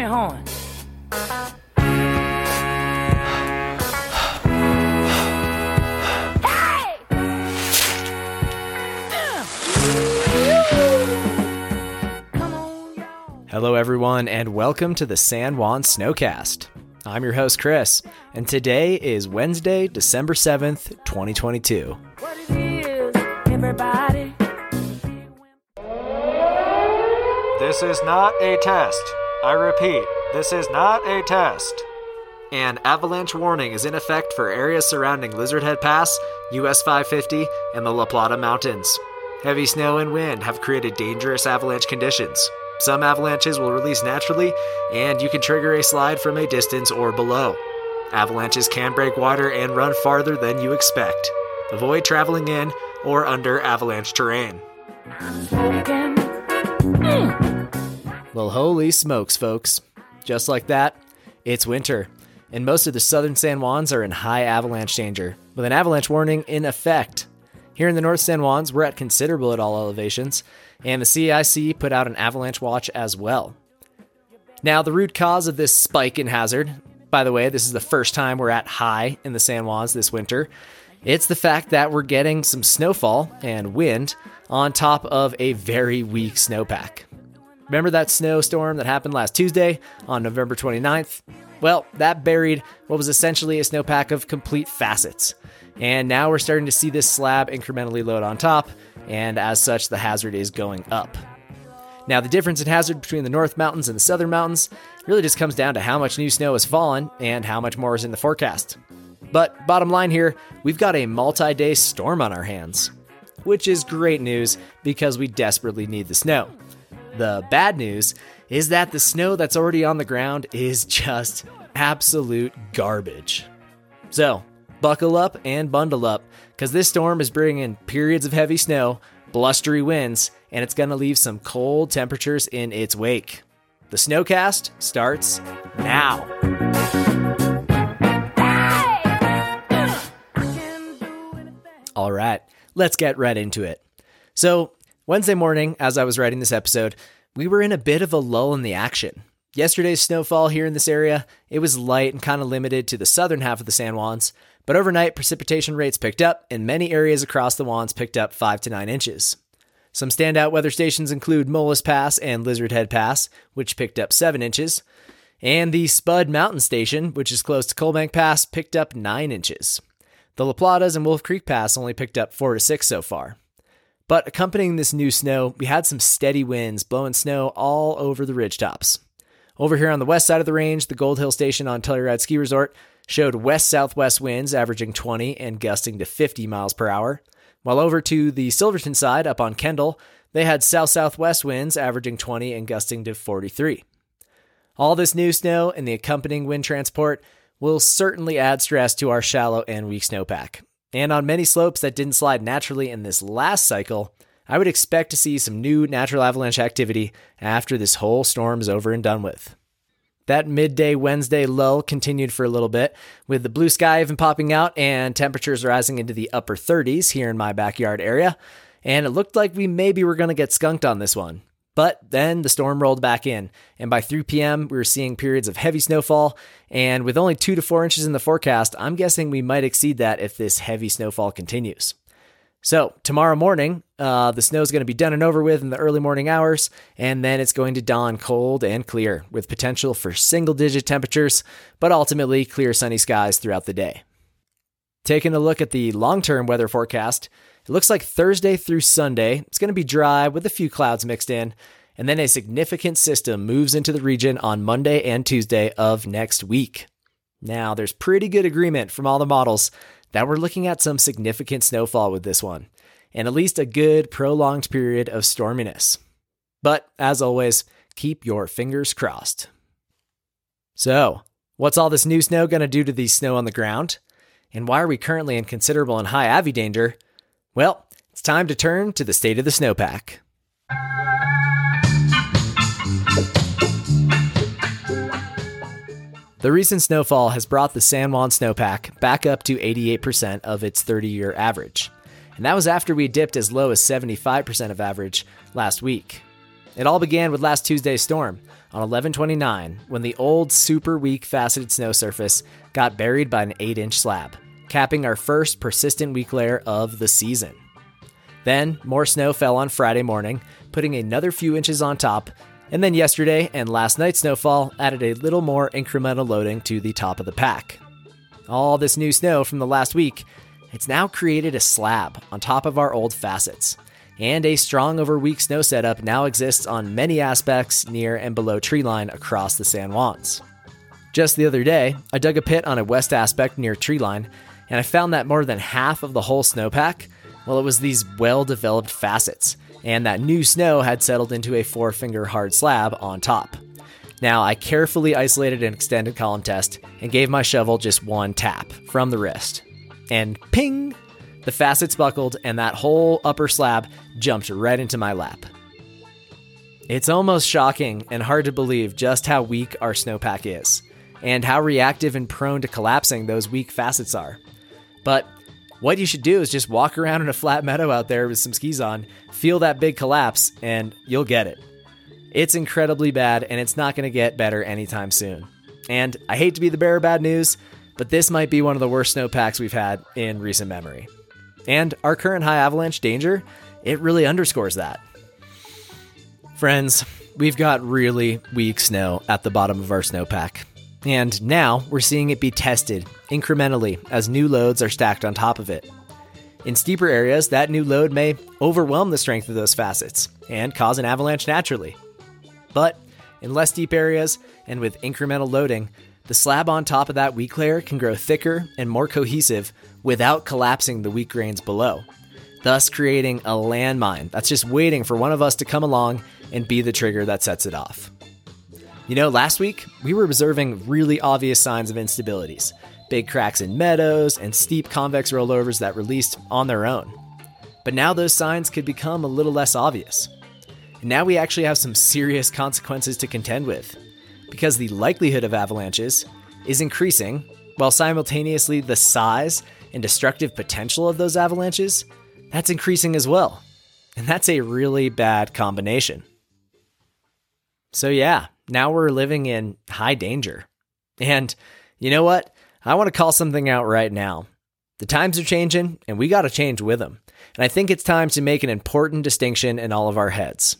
me horn. Hey! Come on, y'all. Hello, everyone, and welcome to the San Juan Snowcast. I'm your host, Chris, and today is Wednesday, December 7th, 2022. What it is, everybody. This is not a test. I repeat, this is not a test. An avalanche warning is in effect for areas surrounding Lizard Head Pass, US 550, and the La Plata Mountains. Heavy snow and wind have created dangerous avalanche conditions. Some avalanches will release naturally, and you can trigger a slide from a distance or below. Avalanches can break water and run farther than you expect. Avoid traveling in or under avalanche terrain. Well, holy smokes, folks. Just like that, it's winter, and most of the southern San Juans are in high avalanche danger, with an avalanche warning in effect. Here in the North San Juans, we're at considerable at all elevations, and the CAIC put out an avalanche watch as well. Now, the root cause of this spike in hazard, by the way, this is the first time we're at high in the San Juans this winter. It's the fact that we're getting some snowfall and wind on top of a very weak snowpack. Remember that snowstorm that happened last Tuesday on November 29th? Well, that buried what was essentially a snowpack of complete facets. And now we're starting to see this slab incrementally load on top, and as such, the hazard is going up. Now, the difference in hazard between the North Mountains and the Southern Mountains really just comes down to how much new snow has fallen and how much more is in the forecast. But bottom line here, we've got a multi day storm on our hands, which is great news because we desperately need the snow. The bad news is that the snow that's already on the ground is just absolute garbage. So, buckle up and bundle up because this storm is bringing periods of heavy snow, blustery winds, and it's going to leave some cold temperatures in its wake. The snowcast starts now. All right, let's get right into it. So, Wednesday morning, as I was writing this episode, we were in a bit of a lull in the action. Yesterday's snowfall here in this area, it was light and kind of limited to the southern half of the San Juans, but overnight precipitation rates picked up and many areas across the Juans picked up 5 to 9 inches. Some standout weather stations include Molas Pass and Lizard Head Pass, which picked up 7 inches, and the Spud Mountain Station, which is close to Coal Bank Pass, picked up 9 inches. The La Platas and Wolf Creek Pass only picked up 4 to 6 so far. But accompanying this new snow, we had some steady winds blowing snow all over the ridge tops. Over here on the west side of the range, the Gold Hill Station on Telluride Ski Resort showed west southwest winds averaging 20 and gusting to 50 miles per hour. While over to the Silverton side, up on Kendall, they had south southwest winds averaging 20 and gusting to 43. All this new snow and the accompanying wind transport will certainly add stress to our shallow and weak snowpack. And on many slopes that didn't slide naturally in this last cycle, I would expect to see some new natural avalanche activity after this whole storm is over and done with. That midday Wednesday lull continued for a little bit, with the blue sky even popping out and temperatures rising into the upper 30s here in my backyard area. And it looked like we maybe were going to get skunked on this one. But then the storm rolled back in, and by 3 p.m., we were seeing periods of heavy snowfall. And with only 2 to 4 inches in the forecast, I'm guessing we might exceed that if this heavy snowfall continues. So, tomorrow morning, uh, the snow is going to be done and over with in the early morning hours, and then it's going to dawn cold and clear with potential for single digit temperatures, but ultimately clear sunny skies throughout the day. Taking a look at the long term weather forecast, it looks like Thursday through Sunday, it's going to be dry with a few clouds mixed in, and then a significant system moves into the region on Monday and Tuesday of next week. Now, there's pretty good agreement from all the models that we're looking at some significant snowfall with this one, and at least a good prolonged period of storminess. But as always, keep your fingers crossed. So, what's all this new snow going to do to the snow on the ground? And why are we currently in considerable and high avy danger? Well, it's time to turn to the state of the snowpack. The recent snowfall has brought the San Juan snowpack back up to 88% of its 30 year average. And that was after we dipped as low as 75% of average last week. It all began with last Tuesday's storm, on 1129 when the old super weak faceted snow surface got buried by an 8 inch slab, capping our first persistent weak layer of the season. Then, more snow fell on Friday morning, putting another few inches on top, and then yesterday and last night's snowfall added a little more incremental loading to the top of the pack. All this new snow from the last week, it's now created a slab on top of our old facets, and a strong over weak snow setup now exists on many aspects near and below treeline across the San Juans. Just the other day, I dug a pit on a west aspect near treeline, and I found that more than half of the whole snowpack, well, it was these well developed facets, and that new snow had settled into a four finger hard slab on top. Now, I carefully isolated an extended column test and gave my shovel just one tap from the wrist. And ping! The facets buckled, and that whole upper slab jumped right into my lap. It's almost shocking and hard to believe just how weak our snowpack is, and how reactive and prone to collapsing those weak facets are. But what you should do is just walk around in a flat meadow out there with some skis on, feel that big collapse, and you'll get it. It's incredibly bad, and it's not going to get better anytime soon. And I hate to be the bearer of bad news, but this might be one of the worst snowpacks we've had in recent memory. And our current high avalanche danger, it really underscores that. Friends, we've got really weak snow at the bottom of our snowpack. And now we're seeing it be tested incrementally as new loads are stacked on top of it. In steeper areas, that new load may overwhelm the strength of those facets and cause an avalanche naturally. But in less deep areas and with incremental loading, the slab on top of that weak layer can grow thicker and more cohesive without collapsing the weak grains below, thus creating a landmine that's just waiting for one of us to come along and be the trigger that sets it off. You know, last week we were observing really obvious signs of instabilities big cracks in meadows and steep convex rollovers that released on their own. But now those signs could become a little less obvious. And now we actually have some serious consequences to contend with, because the likelihood of avalanches is increasing, while simultaneously the size and destructive potential of those avalanches, that's increasing as well. And that's a really bad combination. So yeah, now we're living in high danger. And you know what? I want to call something out right now. The times are changing, and we got to change with them. And I think it's time to make an important distinction in all of our heads.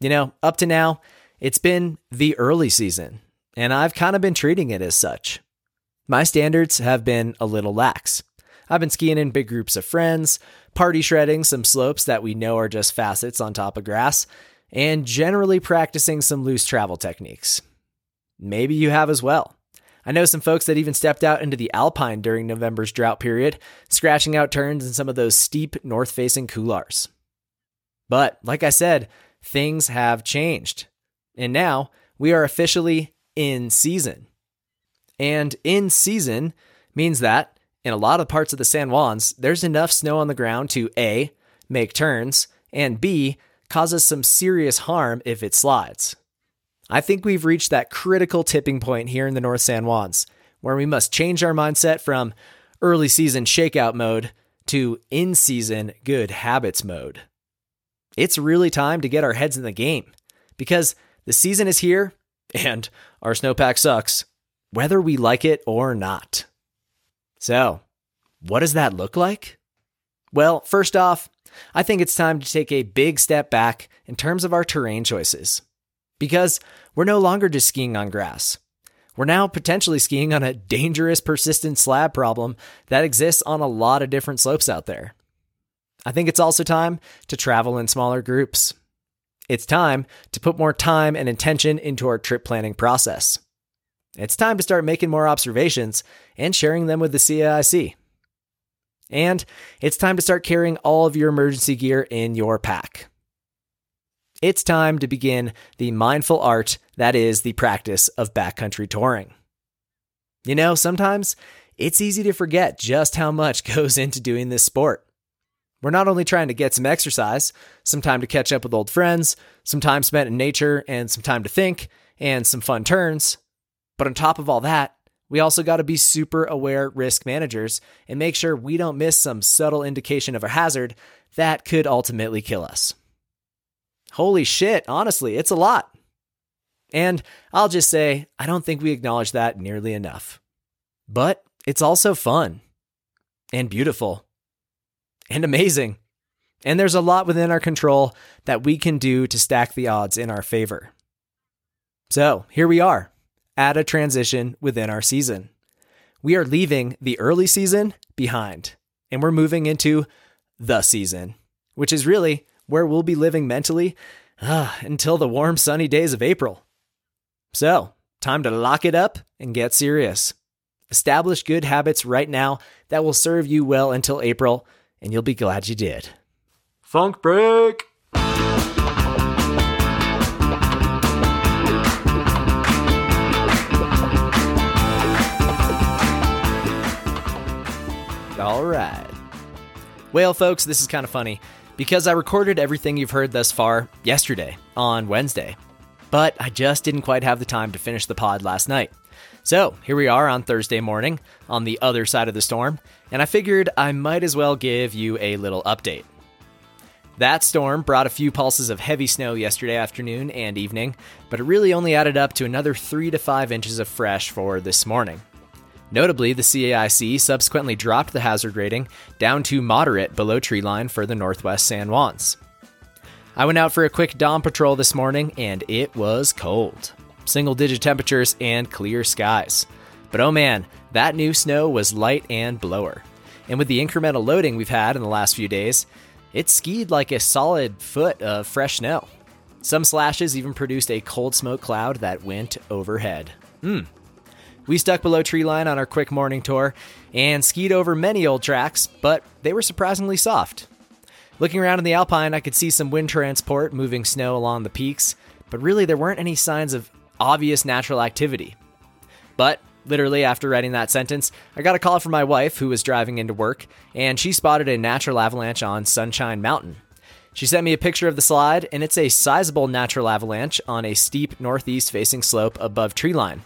You know, up to now, it's been the early season, and I've kind of been treating it as such. My standards have been a little lax. I've been skiing in big groups of friends, party shredding some slopes that we know are just facets on top of grass, and generally practicing some loose travel techniques. Maybe you have as well. I know some folks that even stepped out into the alpine during November's drought period, scratching out turns in some of those steep north facing couloirs. But like I said, things have changed. And now we are officially in season. And in season means that in a lot of parts of the San Juans, there's enough snow on the ground to A, make turns, and B, causes some serious harm if it slides. I think we've reached that critical tipping point here in the North San Juans, where we must change our mindset from early season shakeout mode to in season good habits mode. It's really time to get our heads in the game because the season is here and our snowpack sucks, whether we like it or not. So, what does that look like? Well, first off, I think it's time to take a big step back in terms of our terrain choices. Because we're no longer just skiing on grass. We're now potentially skiing on a dangerous, persistent slab problem that exists on a lot of different slopes out there. I think it's also time to travel in smaller groups. It's time to put more time and intention into our trip planning process. It's time to start making more observations and sharing them with the CAIC. And it's time to start carrying all of your emergency gear in your pack. It's time to begin the mindful art that is the practice of backcountry touring. You know, sometimes it's easy to forget just how much goes into doing this sport. We're not only trying to get some exercise, some time to catch up with old friends, some time spent in nature, and some time to think, and some fun turns. But on top of all that, we also got to be super aware risk managers and make sure we don't miss some subtle indication of a hazard that could ultimately kill us. Holy shit, honestly, it's a lot. And I'll just say, I don't think we acknowledge that nearly enough. But it's also fun and beautiful and amazing. And there's a lot within our control that we can do to stack the odds in our favor. So here we are at a transition within our season. We are leaving the early season behind and we're moving into the season, which is really where we'll be living mentally uh, until the warm, sunny days of April. So, time to lock it up and get serious. Establish good habits right now that will serve you well until April, and you'll be glad you did. Funk break! All right. Well, folks, this is kind of funny because I recorded everything you've heard thus far yesterday on Wednesday, but I just didn't quite have the time to finish the pod last night. So here we are on Thursday morning on the other side of the storm, and I figured I might as well give you a little update. That storm brought a few pulses of heavy snow yesterday afternoon and evening, but it really only added up to another 3 to 5 inches of fresh for this morning. Notably, the CAIC subsequently dropped the hazard rating down to moderate below treeline for the northwest San Juans. I went out for a quick dawn patrol this morning and it was cold. Single digit temperatures and clear skies. But oh man, that new snow was light and blower. And with the incremental loading we've had in the last few days, it skied like a solid foot of fresh snow. Some slashes even produced a cold smoke cloud that went overhead. Hmm, we stuck below treeline on our quick morning tour and skied over many old tracks, but they were surprisingly soft. Looking around in the Alpine, I could see some wind transport moving snow along the peaks, but really there weren't any signs of obvious natural activity. But literally after writing that sentence, I got a call from my wife who was driving into work, and she spotted a natural avalanche on Sunshine Mountain. She sent me a picture of the slide, and it's a sizable natural avalanche on a steep northeast facing slope above treeline.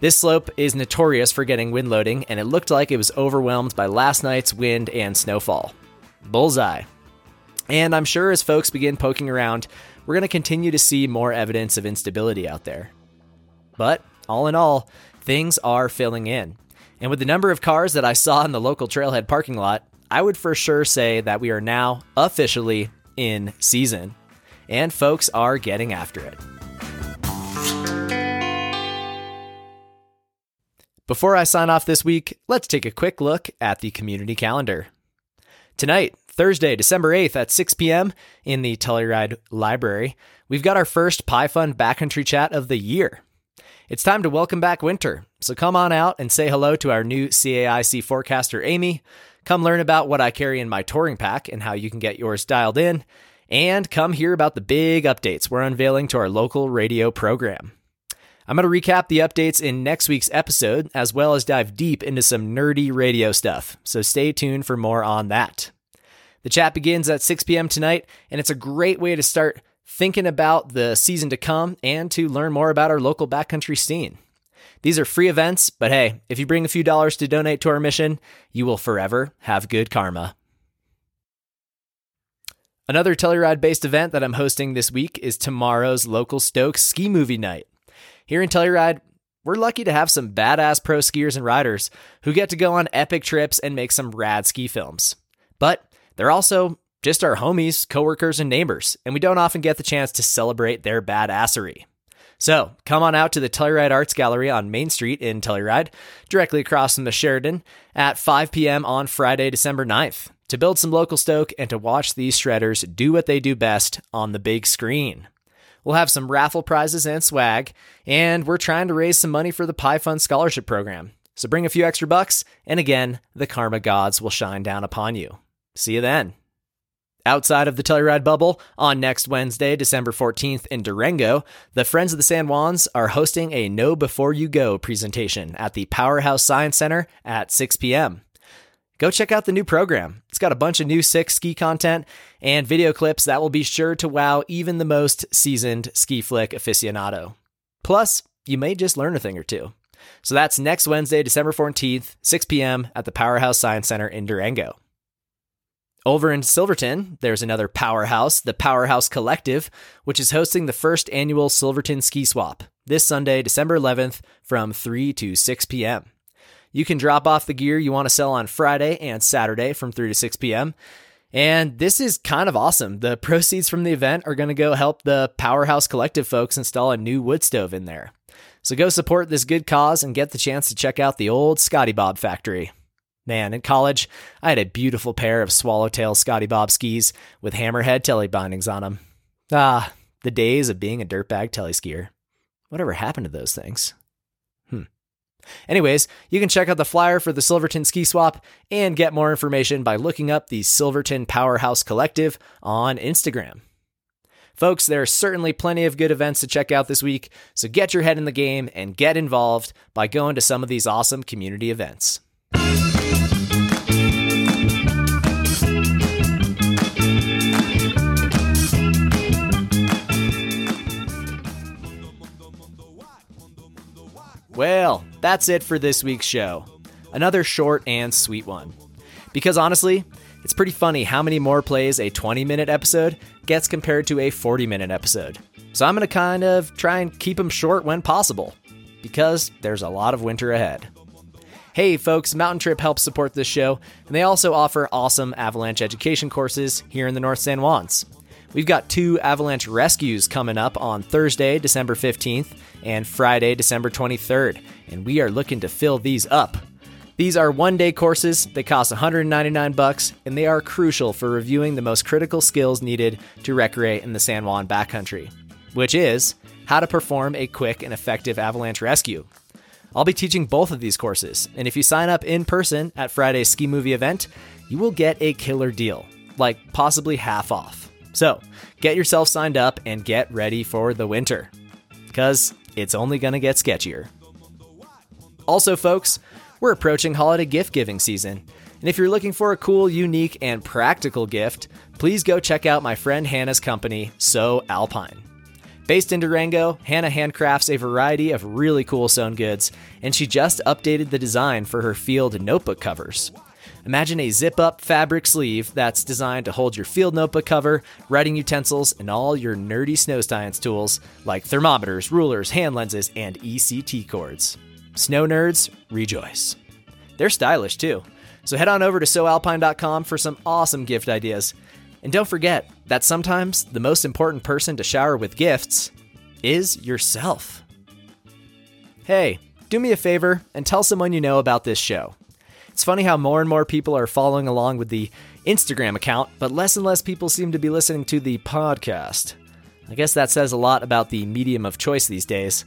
This slope is notorious for getting wind loading, and it looked like it was overwhelmed by last night's wind and snowfall. Bullseye. And I'm sure as folks begin poking around, we're going to continue to see more evidence of instability out there. But all in all, things are filling in. And with the number of cars that I saw in the local trailhead parking lot, I would for sure say that we are now officially in season. And folks are getting after it. Before I sign off this week, let's take a quick look at the community calendar. Tonight, Thursday, December 8th at 6 p.m. in the Telluride Library, we've got our first Pi Fun backcountry chat of the year. It's time to welcome back winter, so come on out and say hello to our new CAIC forecaster, Amy. Come learn about what I carry in my touring pack and how you can get yours dialed in. And come hear about the big updates we're unveiling to our local radio program. I'm going to recap the updates in next week's episode, as well as dive deep into some nerdy radio stuff, so stay tuned for more on that. The chat begins at 6 p.m. tonight, and it's a great way to start thinking about the season to come and to learn more about our local backcountry scene. These are free events, but hey, if you bring a few dollars to donate to our mission, you will forever have good karma. Another Telluride based event that I'm hosting this week is tomorrow's local Stokes ski movie night. Here in Telluride, we're lucky to have some badass pro skiers and riders who get to go on epic trips and make some rad ski films. But they're also just our homies, coworkers, and neighbors, and we don't often get the chance to celebrate their badassery. So come on out to the Telluride Arts Gallery on Main Street in Telluride, directly across from the Sheridan, at 5 p.m. on Friday, December 9th, to build some local stoke and to watch these shredders do what they do best on the big screen. We'll have some raffle prizes and swag, and we're trying to raise some money for the Pi Fun Scholarship Program. So bring a few extra bucks, and again, the karma gods will shine down upon you. See you then. Outside of the Telluride bubble, on next Wednesday, December 14th in Durango, the Friends of the San Juans are hosting a Know Before You Go presentation at the Powerhouse Science Center at 6 p.m go check out the new program. It's got a bunch of new sick ski content and video clips that will be sure to wow even the most seasoned ski flick aficionado. Plus, you may just learn a thing or two. So that's next Wednesday, December 14th, 6 p.m. at the Powerhouse Science Center in Durango. Over in Silverton, there's another powerhouse, the Powerhouse Collective, which is hosting the first annual Silverton Ski Swap. this Sunday, December 11th, from 3 to 6 p.m. You can drop off the gear you want to sell on Friday and Saturday from 3 to 6 p.m. And this is kind of awesome. The proceeds from the event are going to go help the Powerhouse Collective folks install a new wood stove in there. So go support this good cause and get the chance to check out the old Scotty Bob factory. Man, in college, I had a beautiful pair of swallowtail Scotty Bob skis with hammerhead telly bindings on them. Ah, the days of being a dirtbag telly skier. Whatever happened to those things? Anyways, you can check out the flyer for the Silverton Ski Swap and get more information by looking up the Silverton Powerhouse Collective on Instagram. Folks, there are certainly plenty of good events to check out this week, so get your head in the game and get involved by going to some of these awesome community events. Well, that's it for this week's show. Another short and sweet one. Because honestly, it's pretty funny how many more plays a 20 minute episode gets compared to a 40 minute episode. So I'm going to kind of try and keep them short when possible, because there's a lot of winter ahead. Hey folks, Mountain Trip helps support this show, and they also offer awesome avalanche education courses here in the North San Juans. We've got two avalanche rescues coming up on Thursday, December 15th, and Friday, December 23rd, and we are looking to fill these up. These are one-day courses. They cost 199 bucks, and they are crucial for reviewing the most critical skills needed to recreate in the San Juan backcountry, which is how to perform a quick and effective avalanche rescue. I'll be teaching both of these courses, and if you sign up in person at Friday's ski movie event, you will get a killer deal, like possibly half off. So, get yourself signed up and get ready for the winter. Because it's only going to get sketchier. Also, folks, we're approaching holiday gift giving season. And if you're looking for a cool, unique, and practical gift, please go check out my friend Hannah's company, Sew Alpine. Based in Durango, Hannah handcrafts a variety of really cool sewn goods, and she just updated the design for her field notebook covers. Imagine a zip up fabric sleeve that's designed to hold your field notebook cover, writing utensils, and all your nerdy snow science tools like thermometers, rulers, hand lenses, and ECT cords. Snow nerds, rejoice. They're stylish too. So head on over to sewalpine.com for some awesome gift ideas. And don't forget that sometimes the most important person to shower with gifts is yourself. Hey, do me a favor and tell someone you know about this show. It's funny how more and more people are following along with the Instagram account, but less and less people seem to be listening to the podcast. I guess that says a lot about the medium of choice these days.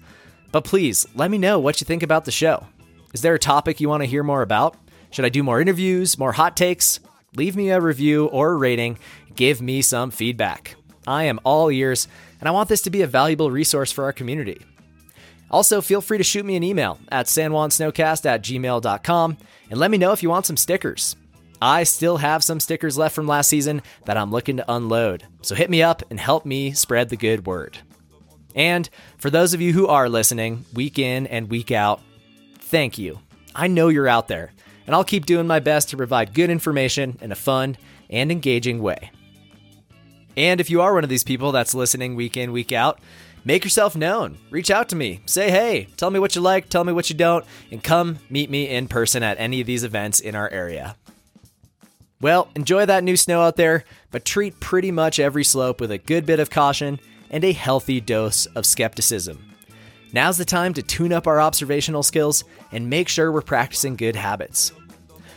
But please, let me know what you think about the show. Is there a topic you want to hear more about? Should I do more interviews, more hot takes? Leave me a review or a rating. Give me some feedback. I am all ears, and I want this to be a valuable resource for our community. Also, feel free to shoot me an email at sanjuansnowcast at gmail.com and let me know if you want some stickers. I still have some stickers left from last season that I'm looking to unload, so hit me up and help me spread the good word. And for those of you who are listening, week in and week out, thank you. I know you're out there, and I'll keep doing my best to provide good information in a fun and engaging way. And if you are one of these people that's listening week in, week out, make yourself known. Reach out to me. Say hey, tell me what you like, tell me what you don't, and come meet me in person at any of these events in our area. Well, enjoy that new snow out there, but treat pretty much every slope with a good bit of caution and a healthy dose of skepticism. Now's the time to tune up our observational skills and make sure we're practicing good habits.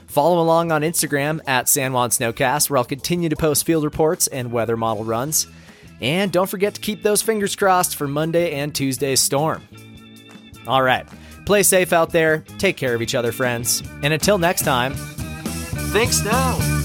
Follow along on Instagram at San Juan Snowcast, where I'll continue to post field reports and weather model runs. And don't forget to keep those fingers crossed for Monday and Tuesday's storm. All right, play safe out there, take care of each other, friends, and until next time, think snow.